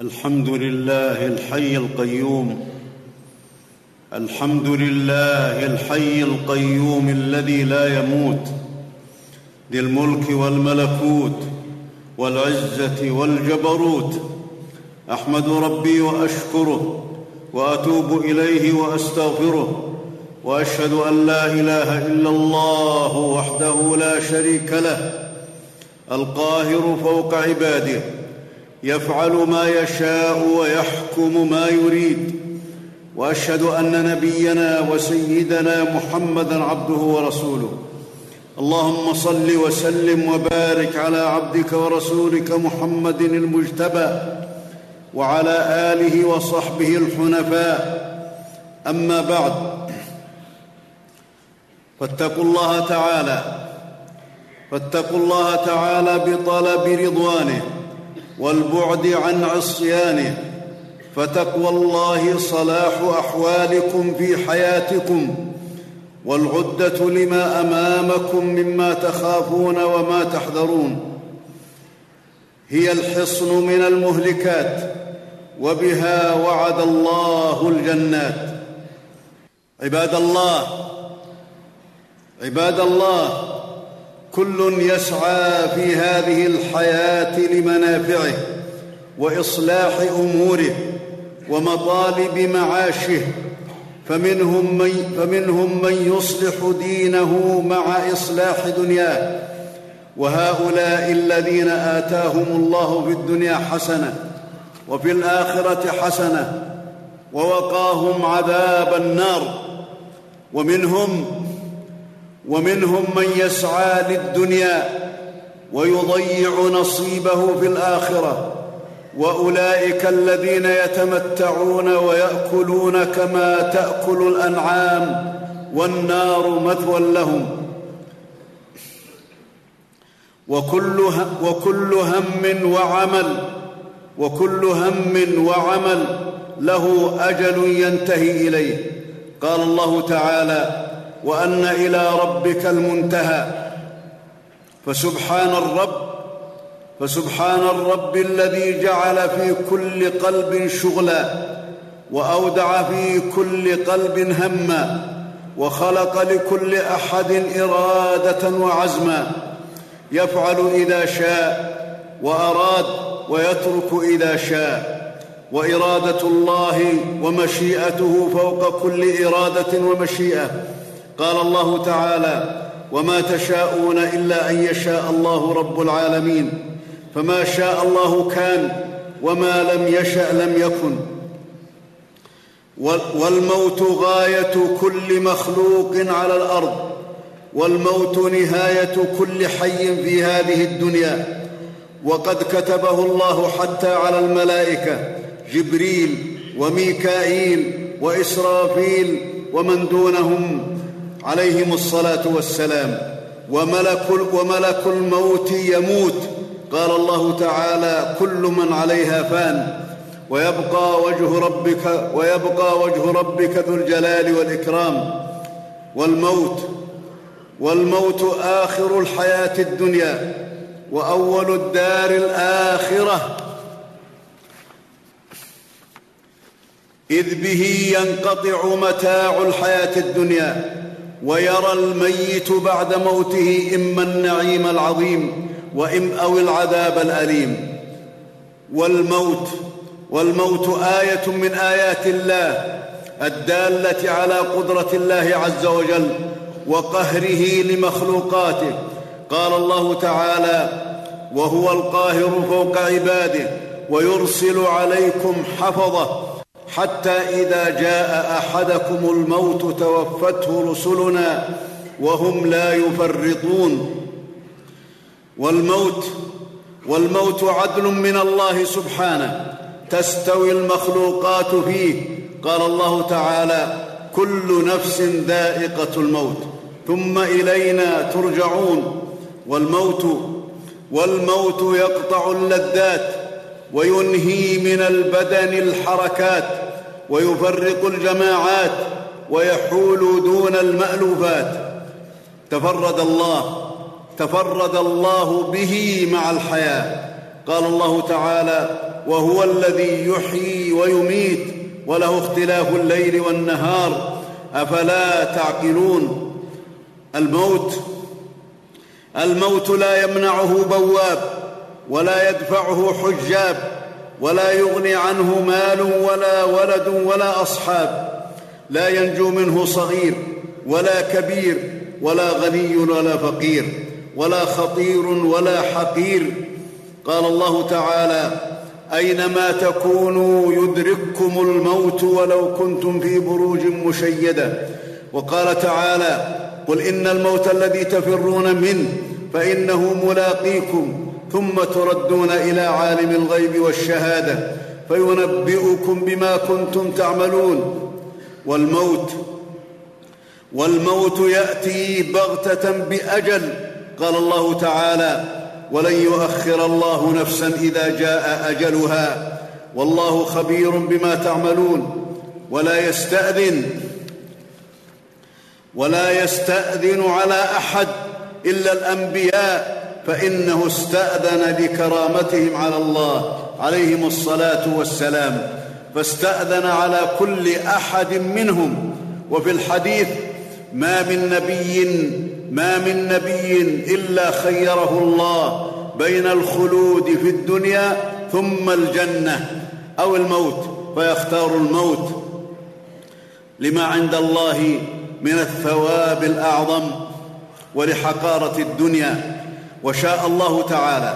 الحمد لله الحي القيوم. الحمد لله الحي القيوم الذي لا يموت. ذي الملك والملكوت والعزة والجبروت. أحمد ربي وأشكره وأتوب إليه وأستغفره وأشهد أن لا إله إلا الله وحده لا شريك له. القاهر فوق عباده. يفعل ما يشاء ويحكم ما يريد. وأشهد أن نبينا وسيدنا محمدا عبده ورسوله. اللهم صل وسلم وبارك على عبدك ورسولك محمد المجتبى وعلى آله وصحبه الحنفاء. أما بعد فاتقوا الله تعالى فاتقوا الله تعالى بطلب رضوانه. والبعد عن عصيانه فتقوى الله صلاح أحوالكم في حياتكم والعدة لما أمامكم مما تخافون وما تحذرون. هي الحصن من المهلكات وبها وعد الله الجنات. عباد الله عباد الله كل يسعى في هذه الحياة لمنافعه وإصلاح أموره ومطالب معاشه. فمنهم من, فمنهم من يصلح دينه مع إصلاح دنياه. وهؤلاء الذين آتاهم الله في الدنيا حسنة وفي الآخرة حسنة ووقاهم عذاب النار. ومنهم ومنهم من يسعى للدنيا ويضيع نصيبه في الآخرة وأولئك الذين يتمتعون ويأكلون كما تأكل الأنعام والنار مثوى لهم. وكل, وكل هم وعمل وكل هم وعمل له أجل ينتهي إليه. قال الله تعالى وأن إلى ربك المنتهى. فسبحان الرب فسبحان الرب الذي جعل في كل قلب شغلا وأودع في كل قلب هما وخلق لكل أحد إرادة وعزما. يفعل إذا شاء وأراد ويترك إذا شاء. وإرادة الله ومشيئته فوق كل إرادة ومشيئة. قال الله تعالى وما تشاءون إلا أن يشاء الله رب العالمين فما شاء الله كان وما لم يشأ لم يكن. والموت غاية كل مخلوق على الأرض والموت نهاية كل حي في هذه الدنيا. وقد كتبه الله حتى على الملائكة جبريل وميكائيل وإسرافيل ومن دونهم. عليهم الصلاة والسلام. وملك, وملك الموت يموت. قال الله تعالى كل من عليها فان. ويبقى وجه ربك ويبقى وجه ربك ذو الجلال والإكرام. والموت والموت آخر الحياة الدنيا. وأول الدار الآخرة. إذ به ينقطع متاع الحياة الدنيا. ويرى الميت بعد موته اما النعيم العظيم وإم أو العذاب الأليم. والموت والموت آية من آيات الله الدالة على قدرة الله عز وجل وقهره لمخلوقاته. قال الله تعالى وهو القاهر فوق عباده ويرسل عليكم حفظه حتى إذا جاء أحدكم الموت توفته رسلنا وهم لا يفرطون. والموت والموت عدل من الله سبحانه. تستوي المخلوقات فيه. قال الله تعالى كل نفس ذائقة الموت. ثم إلينا ترجعون. والموت والموت يقطع اللذات. وينهي من البدن الحركات ويفرق الجماعات ويحول دون المألوفات. تفرد الله تفرد الله به مع الحياة. قال الله تعالى وهو الذي يحيي ويميت وله اختلاف الليل والنهار. أفلا تعقلون؟ الموت الموت لا يمنعه بواب. ولا يدفعه حجاب ولا يغني عنه مال ولا ولد ولا أصحاب. لا ينجو منه صغير ولا كبير ولا غني ولا فقير ولا خطير ولا حقير. قال الله تعالى أينما تكونوا يدرككم الموت ولو كنتم في بروج مشيدة. وقال تعالى قل إن الموت الذي تفرون منه فإنه ملاقيكم. ثم تردون إلى عالم الغيب والشهادة فينبئكم بما كنتم تعملون. والموت والموت يأتي بغتة بأجل قال الله تعالى ولن يؤخر الله نفسا إذا جاء أجلها والله خبير بما تعملون. ولا يستأذن ولا يستأذن على أحد إلا الأنبياء فإنه استأذن لكرامتهم على الله عليهم الصلاة والسلام. فاستأذن على كل أحد منهم. وفي الحديث ما من نبي ما من نبي إلا خيره الله بين الخلود في الدنيا ثم الجنة أو الموت فيختار الموت. لما عند الله من الثواب الأعظم ولحقارة الدنيا وشاء الله تعالى.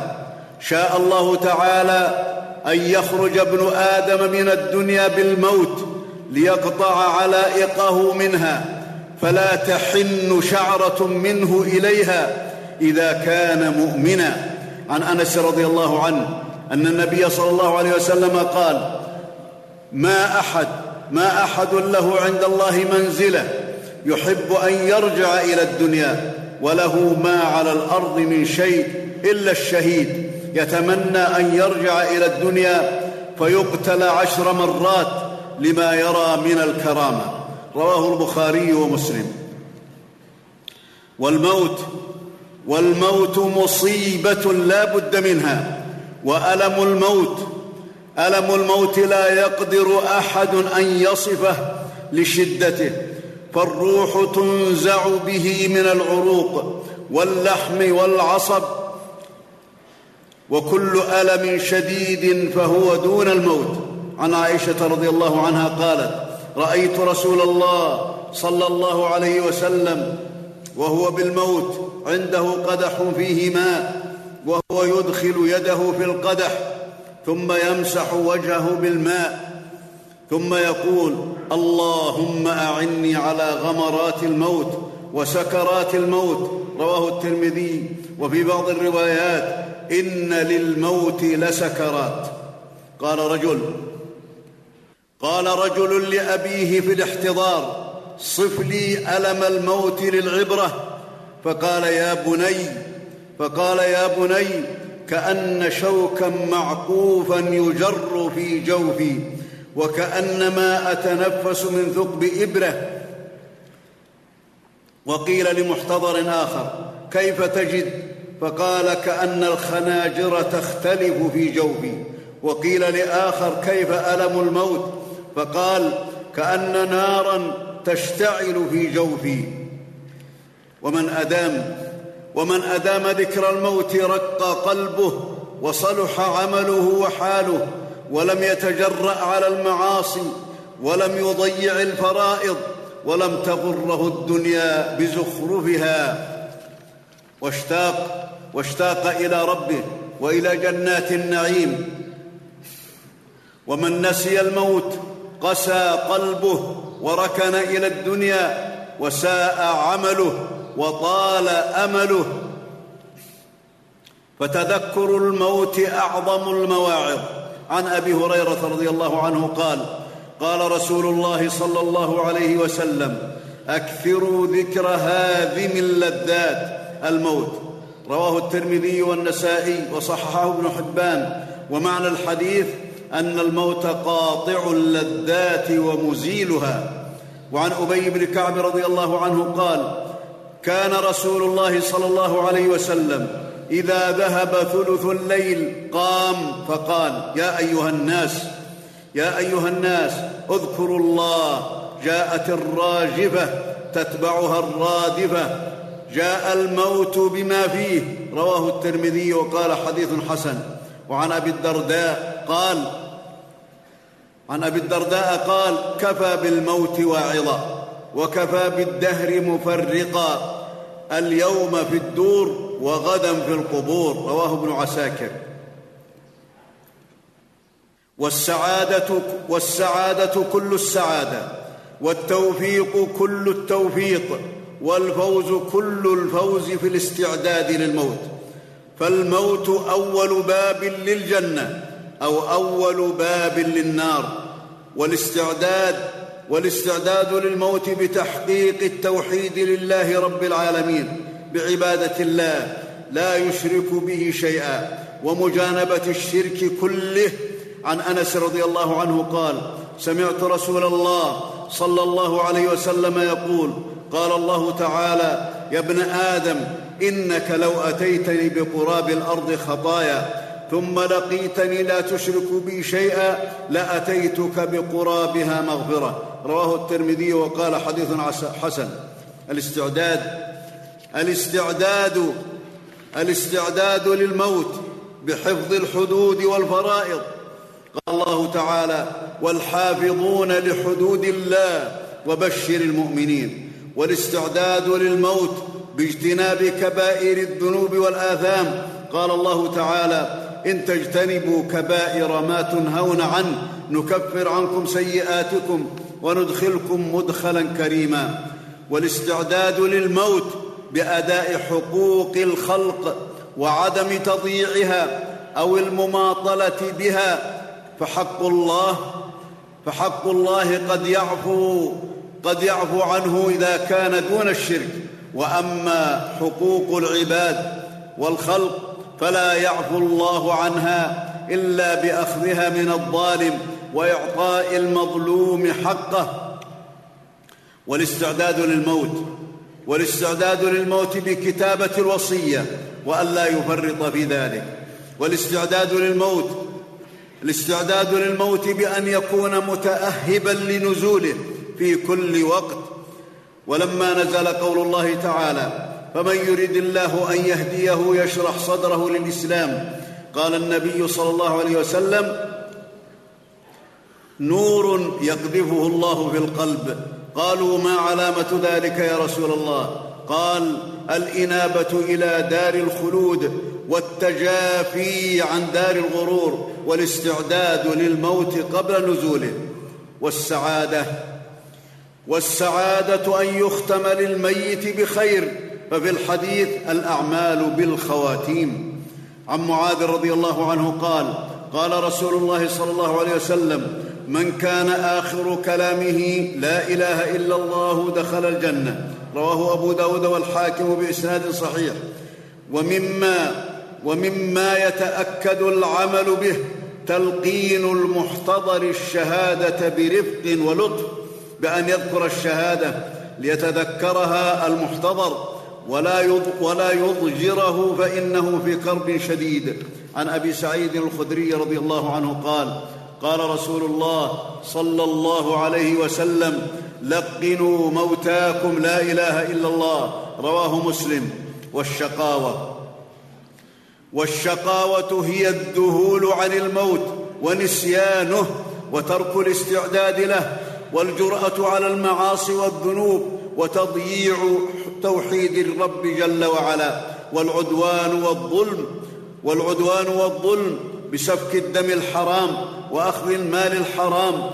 شاء الله تعالى أن يخرج ابن آدم من الدنيا بالموت ليقطع علائقه منها فلا تحن شعرة منه إليها إذا كان مؤمنا. عن أنس رضي الله عنه أن النبي صلى الله عليه وسلم قال ما أحد ما أحد له عند الله منزلة يحب أن يرجع إلى الدنيا. وله ما على الأرض من شيء إلا الشهيد. يتمنى أن يرجع إلى الدنيا فيقتل عشر مرات لما يرى من الكرامة. رواه البخاري ومسلم. والموت والموت مصيبة لا بد منها. وألم الموت ألم الموت لا يقدر أحد أن يصفه لشدته. فالروح تنزع به من العروق واللحم والعصب وكل ألم شديد فهو دون الموت. عن عائشة رضي الله عنها قالت رأيت رسول الله صلى الله عليه وسلم وهو بالموت عنده قدح فيه ماء وهو يدخل يده في القدح ثم يمسح وجهه بالماء ثم يقول اللهم أعني على غمرات الموت وسكرات الموت رواه الترمذي وفي بعض الروايات إن للموت لسكرات قال رجل قال رجل لأبيه في الاحتضار صف لي ألم الموت للعبرة. فقال يا بني فقال يا بني كأن شوكا معقوفا يجر في جوفي. وكأنما أتنفس من ثقب إبرة. وقيل لمحتضر آخر كيف تجد؟ فقال كأن الخناجر تختلف في جوفي. وقيل لآخر كيف ألم الموت؟ فقال كأن نارا تشتعل في جوفي. ومن أدام ومن أدام ذكر الموت رق قلبه وصلح عمله وحاله. ولم يتجرأ على المعاصي ولم يضيع الفرائض ولم تغره الدنيا بزخرفها. واشتاق واشتاق إلى ربه وإلى جنات النعيم. ومن نسي الموت قسى قلبه وركن إلى الدنيا وساء عمله وطال أمله. فتذكر الموت أعظم المواعظ. عن أبي هريرة رضي الله عنه قال قال رسول الله صلى الله عليه وسلم أكثروا ذكر هادم اللذات الموت. رواه الترمذي والنسائي وصححه ابن حبان. ومعنى الحديث أن الموت قاطع اللذات ومزيلها. وعن أبي بن كعب رضي الله عنه قال كان رسول الله صلى الله عليه وسلم إذا ذهب ثلث الليل قام فقال يا أيها الناس يا أيها الناس اذكروا الله جاءت الراجفة تتبعها الرادفة جاء الموت بما فيه رواه الترمذي وقال حديث حسن. وعن أبي الدرداء قال عن أبي الدرداء قال كفى بالموت واعظا وكفى بالدهر مفرقا اليوم في الدور وغدا في القبور رواه ابن عساكر. والسعادة والسعادة كل السعادة والتوفيق كل التوفيق والفوز كل الفوز في الاستعداد للموت. فالموت أول باب للجنة أو أول باب للنار. والاستعداد والاستعداد للموت بتحقيق التوحيد لله رب العالمين. بعبادة الله لا يشرك به شيئا. ومجانبة الشرك كله عن أنس رضي الله عنه قال سمعت رسول الله صلى الله عليه وسلم يقول قال الله تعالى يا ابن آدم إنك لو أتيتني بقراب الأرض خطايا ثم لقيتني لا تشرك بي شيئا لأتيتك بقرابها مغفرة. رواه الترمذي وقال حديث حسن. الاستعداد الاستعداد الاستعداد للموت بحفظ الحدود والفرائض. قال الله تعالى والحافظون لحدود الله وبشر المؤمنين. والاستعداد للموت باجتناب كبائر الذنوب والآثام. قال الله تعالى إن تجتنبوا كبائر ما تنهون عنه نكفر عنكم سيئاتكم وندخلكم مدخلا كريما. والاستعداد للموت بأداء حقوق الخلق وعدم تضييعها أو المماطلة بها فحق الله فحق الله قد يعفو قد يعفو عنه إذا كان دون الشرك. وأما حقوق العباد والخلق فلا يعفو الله عنها إلا بأخذها من الظالم وإعطاء المظلوم حقه. والاستعداد للموت. والاستعداد للموت بكتابة الوصية والا يفرط في ذلك والاستعداد للموت الاستعداد للموت بأن يكون متاهبا لنزوله في كل وقت. ولما نزل قول الله تعالى فمن يرد الله أن يهديه يشرح صدره للإسلام قال النبي صلى الله عليه وسلم نور يقذفه الله في القلب قالوا ما علامة ذلك يا رسول الله؟ قال الإنابة إلى دار الخلود والتجافي عن دار الغرور والاستعداد للموت قبل نزوله. والسعادة والسعادة أن يختم للميت بخير ففي الحديث الأعمال بالخواتيم. عن معاذ رضي الله عنه قال قال رسول الله صلى الله عليه وسلم من كان آخر كلامه لا إله إلا الله دخل الجنة. رواه أبو داود والحاكم بإسناد صحيح. ومما ومما يتأكد العمل به تلقين المحتضر الشهادة برفق ولطف بأن يذكر الشهادة ليتذكرها المحتضر ولا ولا يضجره فإنه في كرب شديد. عن أبي سعيد الخدري رضي الله عنه قال قال رسول الله صلى الله عليه وسلم لقنوا موتاكم لا إله إلا الله. رواه مسلم. والشقاوة. والشقاوة هي الذهول عن الموت ونسيانه وترك الاستعداد له والجرأة على المعاصي والذنوب وتضييع توحيد الرب جل وعلا والعدوان والظلم والعدوان والظلم بسفك الدم الحرام وأخذ المال الحرام.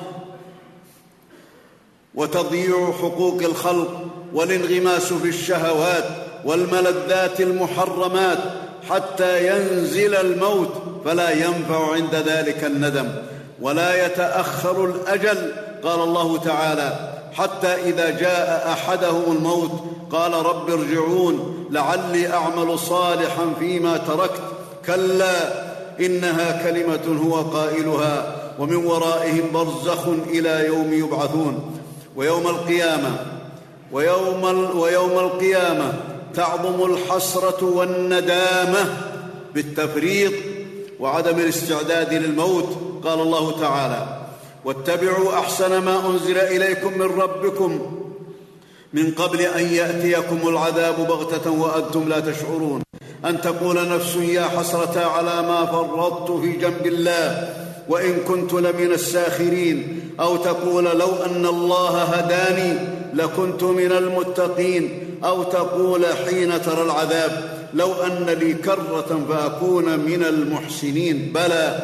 وتضييع حقوق الخلق والانغماس في الشهوات والملذات المحرمات حتى ينزل الموت فلا ينفع عند ذلك الندم ولا يتأخر الأجل قال الله تعالى. حتى إذا جاء أحدهم الموت قال رب ارجعون لعلي أعمل صالحا فيما تركت. كلا إنها كلمة هو قائلها ومن ورائهم برزخ إلى يوم يبعثون. ويوم القيامة ويوم, ويوم القيامة تعظم الحسرة والندامة بالتفريط وعدم الاستعداد للموت قال الله تعالى واتبعوا أحسن ما أنزل إليكم من ربكم من قبل أن يأتيكم العذاب بغتة وأنتم لا تشعرون. أن تقول نفس يا حسرة على ما فرطت في جنب الله وإن كنت لمن الساخرين. أو تقول لو أن الله هداني لكنت من المتقين. أو تقول حين ترى العذاب لو أن لي كرة فأكون من المحسنين. بلى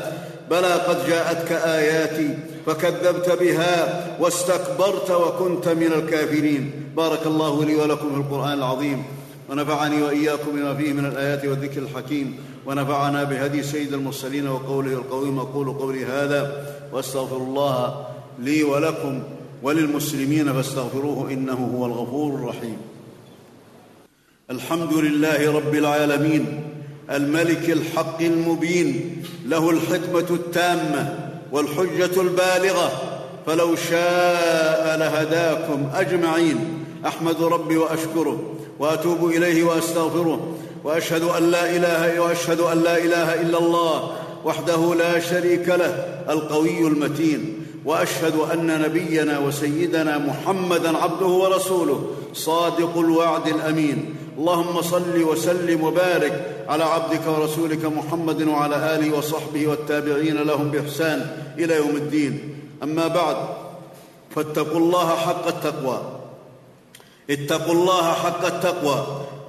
بلى قد جاءتك آياتي فكذبت بها واستكبرت وكنت من الكافرين. بارك الله لي ولكم في القرآن العظيم. ونفعني وإياكم بما فيه من الآيات والذكر الحكيم. ونفعنا بهدي سيد المرسلين وقوله القويم أقول قولي هذا وأستغفر الله لي ولكم وللمسلمين فاستغفروه إنه هو الغفور الرحيم. الحمد لله رب العالمين الملك الحق المبين له الحكمة التامة والحجة البالغة فلو شاء لهداكم أجمعين. أحمد ربي وأشكره. وأتوب إليه وأستغفره وأشهد أن لا إله وأشهد أن لا إله إلا الله وحده لا شريك له القوي المتين وأشهد أن نبينا وسيدنا محمدا عبده ورسوله صادق الوعد الأمين. اللهم صل وسلم وبارك على عبدك ورسولك محمد وعلى آله وصحبه والتابعين لهم بإحسان إلى يوم الدين. أما بعد فاتقوا الله حق التقوى. اتقوا الله حق التقوى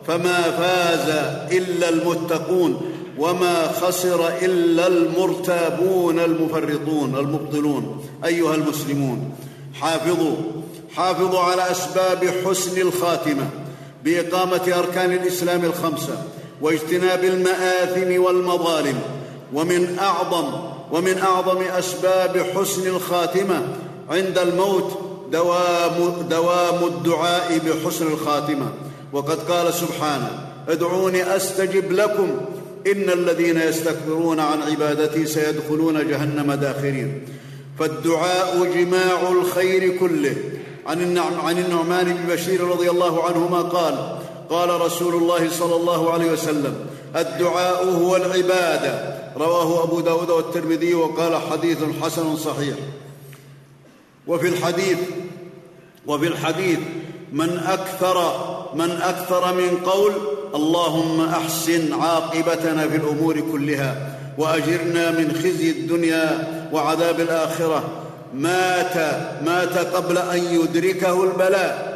فما فاز إلا المتقون وما خسر إلا المرتابون المفرطون المبطلون. أيها المسلمون حافظوا حافظوا على أسباب حسن الخاتمة بإقامة أركان الإسلام الخمسة واجتناب المآثم والمظالم ومن أعظم ومن أعظم أسباب حسن الخاتمة عند الموت دوام دوام الدعاء بحسن الخاتمة. وقد قال سبحانه ادعوني أستجب لكم. إن الذين يستكبرون عن عبادتي سيدخلون جهنم داخرين. فالدعاء جماع الخير كله. عن عن النعمان بن بشير رضي الله عنهما قال قال رسول الله صلى الله عليه وسلم الدعاء هو العبادة. رواه أبو داود والترمذي وقال حديث حسن صحيح. وفي الحديث وفي الحديث من أكثر من أكثر من قول اللهم أحسن عاقبتنا في الأمور كلها وأجرنا من خزي الدنيا وعذاب الآخرة. مات مات قبل أن يدركه البلاء.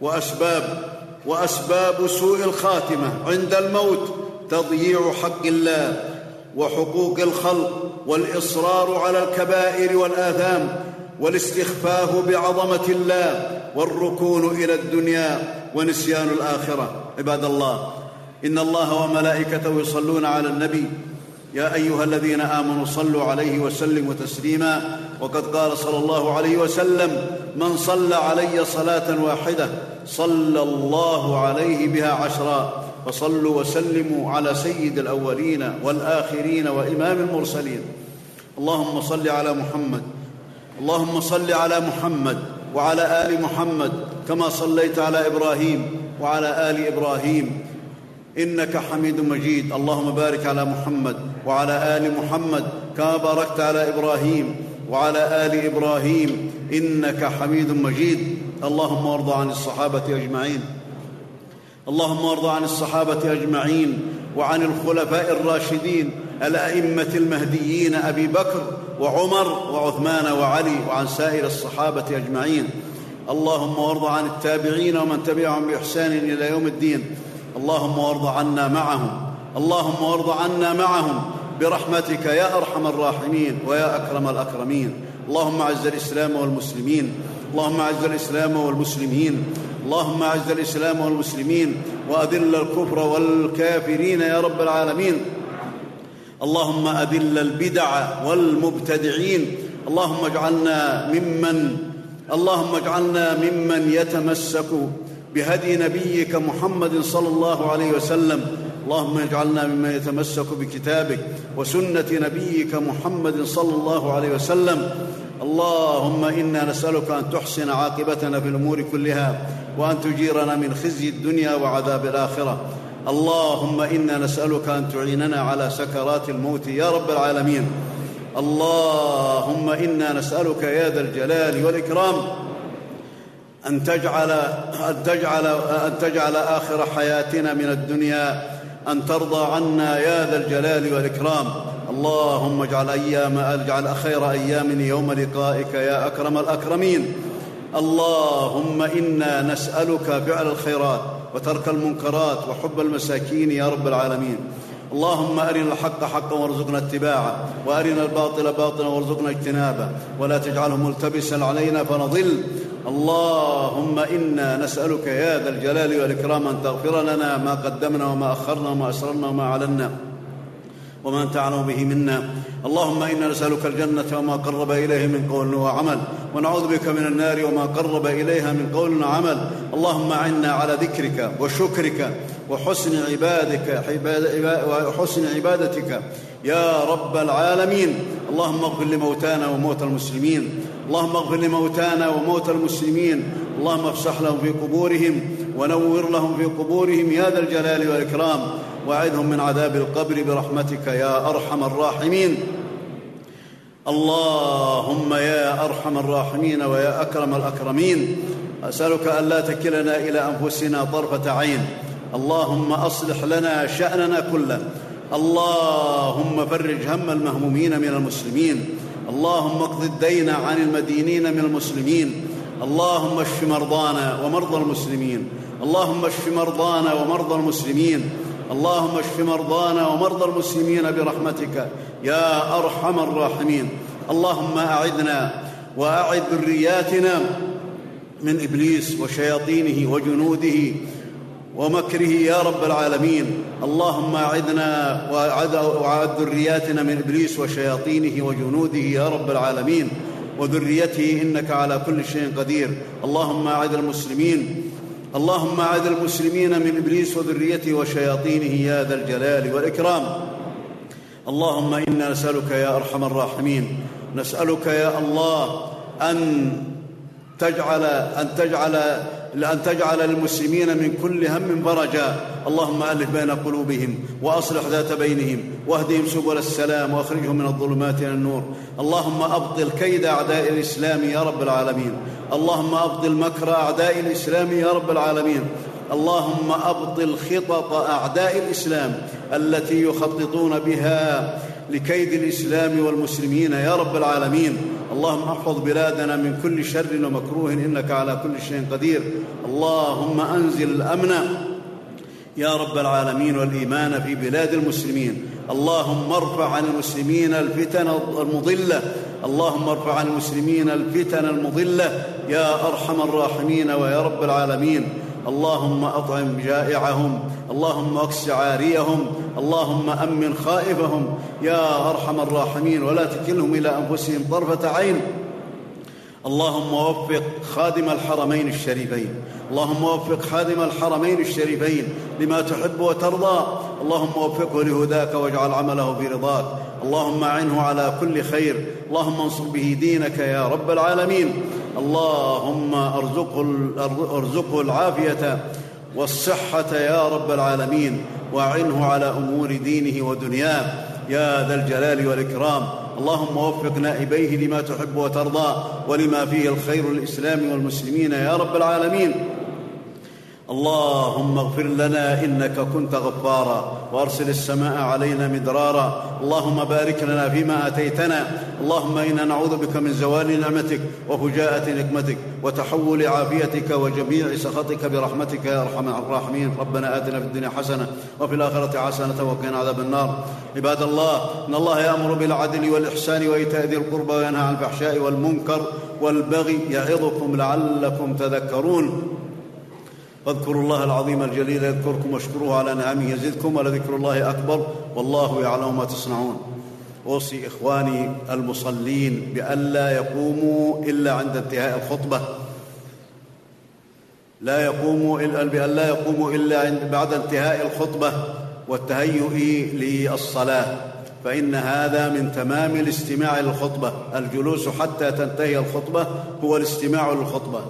وأسباب وأسباب سوء الخاتمة عند الموت تضييع حق الله وحقوق الخلق والإصرار على الكبائر والآثام والاستخفاف بعظمة الله والركون إلى الدنيا ونسيان الآخرة. عباد الله إن الله وملائكته يصلون على النبي. يا أيها الذين آمنوا صلوا عليه وسلموا تسليما. وقد قال صلى الله عليه وسلم من صلى علي صلاة واحدة صلى الله عليه بها عشرا. فصلوا وسلموا على سيد الأولين والآخرين وإمام المرسلين. اللهم صل على محمد اللهم صل على محمد وعلى آل محمد كما صليت على إبراهيم وعلى آل إبراهيم. إنك حميد مجيد. اللهم بارك على محمد وعلى آل محمد كما باركت على إبراهيم وعلى آل إبراهيم. إنك حميد مجيد. اللهم وارض عن الصحابة أجمعين. اللهم وارض عن الصحابة أجمعين وعن الخلفاء الراشدين الأئمة المهديين أبي بكر وعمر وعثمان وعلي وعن سائر الصحابة أجمعين. اللهم وارض عن التابعين ومن تبعهم بإحسان إلى يوم الدين. اللهم وارض عنا معهم. اللهم وارض عنا معهم. برحمتك يا أرحم الراحمين ويا أكرم الأكرمين. اللهم أعز الإسلام والمسلمين. اللهم أعز الإسلام والمسلمين. اللهم أعز الإسلام والمسلمين. وأذل الكفر والكافرين يا رب العالمين. اللهم أذل البدع والمبتدعين. اللهم اجعلنا ممن اللهم اجعلنا ممن يتمسك بهدي نبيك محمد صلى الله عليه وسلم. اللهم اجعلنا ممن يتمسك بكتابك وسنة نبيك محمد صلى الله عليه وسلم. اللهم إنا نسألك أن تحسن عاقبتنا في الأمور كلها وأن تجيرنا من خزي الدنيا وعذاب الآخرة. اللهم إنا نسألك أن تعيننا على سكرات الموت يا رب العالمين. اللهم إنا نسألك يا ذا الجلال والإكرام أن تجعل أن تجعل أن تجعل آخر حياتنا من الدنيا أن ترضى عنا يا ذا الجلال والإكرام. اللهم اجعل أيام اجعل خير أيام يوم لقائك يا أكرم الأكرمين. اللهم إنا نسألك فعل الخيرات. وترك المنكرات وحب المساكين يا رب العالمين. اللهم أرنا الحق حقا وارزقنا اتباعه وأرنا الباطل باطلا وارزقنا اجتنابه ولا تجعله ملتبسا علينا فنضل. اللهم إنا نسألك يا ذا الجلال والإكرام أن تغفر لنا ما قدمنا وما أخرنا وما أسررنا وما أعلنا. وما انت اعلم به منا. اللهم إنا نسألك الجنة وما قرب اليه من قول وعمل ونعوذ بك من النار وما قرب إليها من قول وعمل. اللهم أعنا على ذكرك وشكرك وحسن عبادك وحسن عبادتك. يا رب العالمين. اللهم اغفر لموتانا وموتى المسلمين. اللهم اغفر لموتانا وموتى المسلمين. اللهم افسح لهم في قبورهم ونور لهم في قبورهم. يا ذا الجلال والإكرام. وأعذهم من عذاب القبر برحمتك يا أرحم الراحمين. اللهم يا أرحم الراحمين ويا أكرم الأكرمين. أسألك ألا تكلنا إلى أنفسنا طرفة عين. اللهم أصلح لنا شأننا كله. اللهم فرج هم المهمومين من المسلمين. اللهم اقض الدين عن المدينين من المسلمين. اللهم اشف مرضانا ومرضى المسلمين. اللهم اشف مرضانا ومرضى المسلمين. اللهم اشف مرضانا ومرضى المسلمين برحمتك يا أرحم الراحمين. اللهم أعذنا وأعذ ذرياتنا من إبليس وشياطينه وجنوده ومكره يا رب العالمين. اللهم أعذنا وأعذ ذرياتنا من إبليس وشياطينه وجنوده يا رب العالمين. وذريته إنك على كل شيء قدير. اللهم أعذ المسلمين اللهم أعذ المسلمين من إبليس وذريته وشياطينه يا ذا الجلال والإكرام. اللهم إنا نسألك يا أرحم الراحمين. نسألك يا الله أن تجعل أن تجعل لأن تجعل المسلمين من كل هم فرجا اللهم ألف بين قلوبهم وأصلح ذات بينهم واهدهم سبل السلام وأخرجهم من الظلمات إلى النور. اللهم أبطل كيد أعداء الإسلام يا رب العالمين. اللهم أبطل مكر أعداء الإسلام يا رب العالمين. اللهم أبطل خطط أعداء الإسلام التي يخططون بها لكيد الإسلام والمسلمين يا رب العالمين. اللهم احفظ بلادنا من كل شر ومكروه إنك على كل شيء قدير. اللهم أنزل الأمن يا رب العالمين والإيمان في بلاد المسلمين. اللهم ارفع عن المسلمين الفتن المضلة. اللهم ارفع عن المسلمين الفتن المضلة. يا أرحم الراحمين ويا رب العالمين. اللهم أطعم جائعهم اللهم أكس عاريهم اللهم أمن خائفهم. يا أرحم الراحمين ولا تكلهم إلى أنفسهم طرفة عين. اللهم وفق خادم الحرمين الشريفين. اللهم وفق خادم الحرمين الشريفين لما تحب وترضى. اللهم وفقه لهداك واجعل عمله في رضاك. اللهم أعنه على كل خير. اللهم انصر به دينك يا رب العالمين. اللهم ارزقه, أرزقه العافية والصحة يا رب العالمين وأعنه على أمور دينه ودنياه. يا ذا الجلال والإكرام. اللهم وفق نائبيه لما تحب وترضى ولما فيه الخير للإسلام والمسلمين يا رب العالمين. اللهم اغفر لنا إنك كنت غفارا وأرسل السماء علينا مدرارا. اللهم بارك لنا فيما آتيتنا. اللهم إنا نعوذ بك من زوال نعمتك وفجاءة نقمتك وتحول عافيتك وجميع سخطك برحمتك يا أرحم الراحمين. ربنا آتنا في الدنيا حسنة وفي الآخرة حسنة وقنا عذاب النار. عباد الله إن الله يأمر بالعدل والإحسان وإيتاء ذي القربى وينهى عن الفحشاء والمنكر والبغي يعظكم لعلكم تذكرون. فاذكروا الله العظيم الجليل يذكركم واشكروه على نعمه يزدكم ولذكر الله أكبر. والله يعلم ما تصنعون. أوصي إخواني المصلين بألا يقوموا إلا عند انتهاء الخطبة. لا يقوموا إلا بأن لا يقوموا إلا عند بعد انتهاء الخطبة والتهيؤ للصلاة. فإن هذا من تمام الاستماع للخطبة. الجلوس حتى تنتهي الخطبة هو الاستماع للخطبة.